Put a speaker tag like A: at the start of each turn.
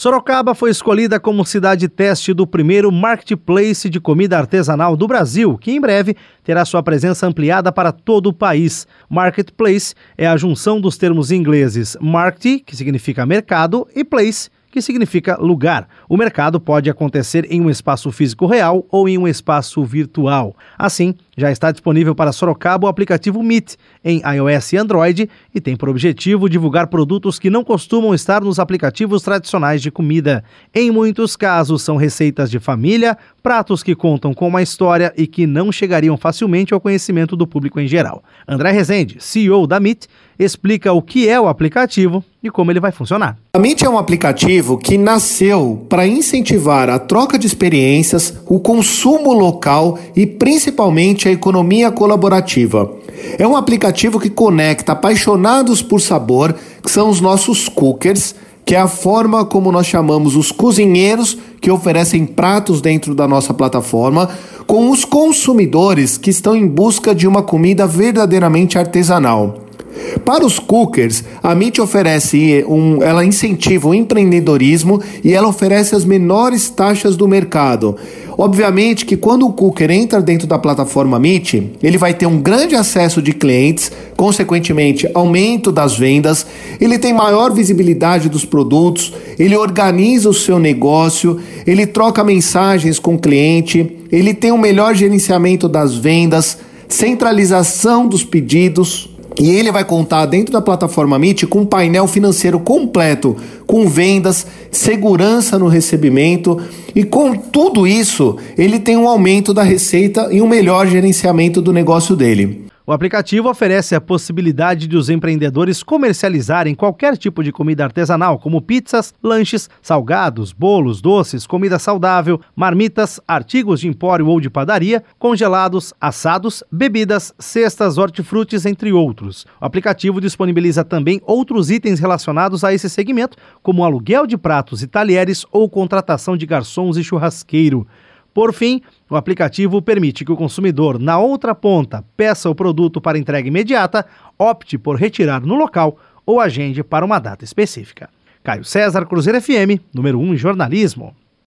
A: Sorocaba foi escolhida como cidade teste do primeiro marketplace de comida artesanal do Brasil, que em breve terá sua presença ampliada para todo o país. Marketplace é a junção dos termos ingleses market, que significa mercado, e place, que significa lugar. O mercado pode acontecer em um espaço físico real ou em um espaço virtual. Assim, já está disponível para Sorocaba o aplicativo Meet em iOS e Android e tem por objetivo divulgar produtos que não costumam estar nos aplicativos tradicionais de comida. Em muitos casos, são receitas de família, pratos que contam com uma história e que não chegariam facilmente ao conhecimento do público em geral. André Rezende, CEO da Meet, explica o que é o aplicativo e como ele vai funcionar.
B: A Meet é um aplicativo que nasceu para incentivar a troca de experiências, o consumo local e principalmente a economia colaborativa. É um aplicativo que conecta apaixonados por sabor, que são os nossos cookers, que é a forma como nós chamamos os cozinheiros que oferecem pratos dentro da nossa plataforma, com os consumidores que estão em busca de uma comida verdadeiramente artesanal. Para os cookers, a MIT oferece um, ela incentiva o empreendedorismo e ela oferece as menores taxas do mercado. Obviamente que quando o cooker entra dentro da plataforma Meet, ele vai ter um grande acesso de clientes, consequentemente, aumento das vendas, ele tem maior visibilidade dos produtos, ele organiza o seu negócio, ele troca mensagens com o cliente, ele tem um melhor gerenciamento das vendas, centralização dos pedidos, e ele vai contar dentro da plataforma Meet com um painel financeiro completo, com vendas, segurança no recebimento e com tudo isso, ele tem um aumento da receita e um melhor gerenciamento do negócio dele.
A: O aplicativo oferece a possibilidade de os empreendedores comercializarem qualquer tipo de comida artesanal, como pizzas, lanches, salgados, bolos, doces, comida saudável, marmitas, artigos de empório ou de padaria, congelados, assados, bebidas, cestas, hortifrutis, entre outros. O aplicativo disponibiliza também outros itens relacionados a esse segmento, como aluguel de pratos e talheres ou contratação de garçons e churrasqueiro. Por fim, o aplicativo permite que o consumidor, na outra ponta, peça o produto para entrega imediata, opte por retirar no local ou agende para uma data específica. Caio César, Cruzeiro FM, número 1 em jornalismo.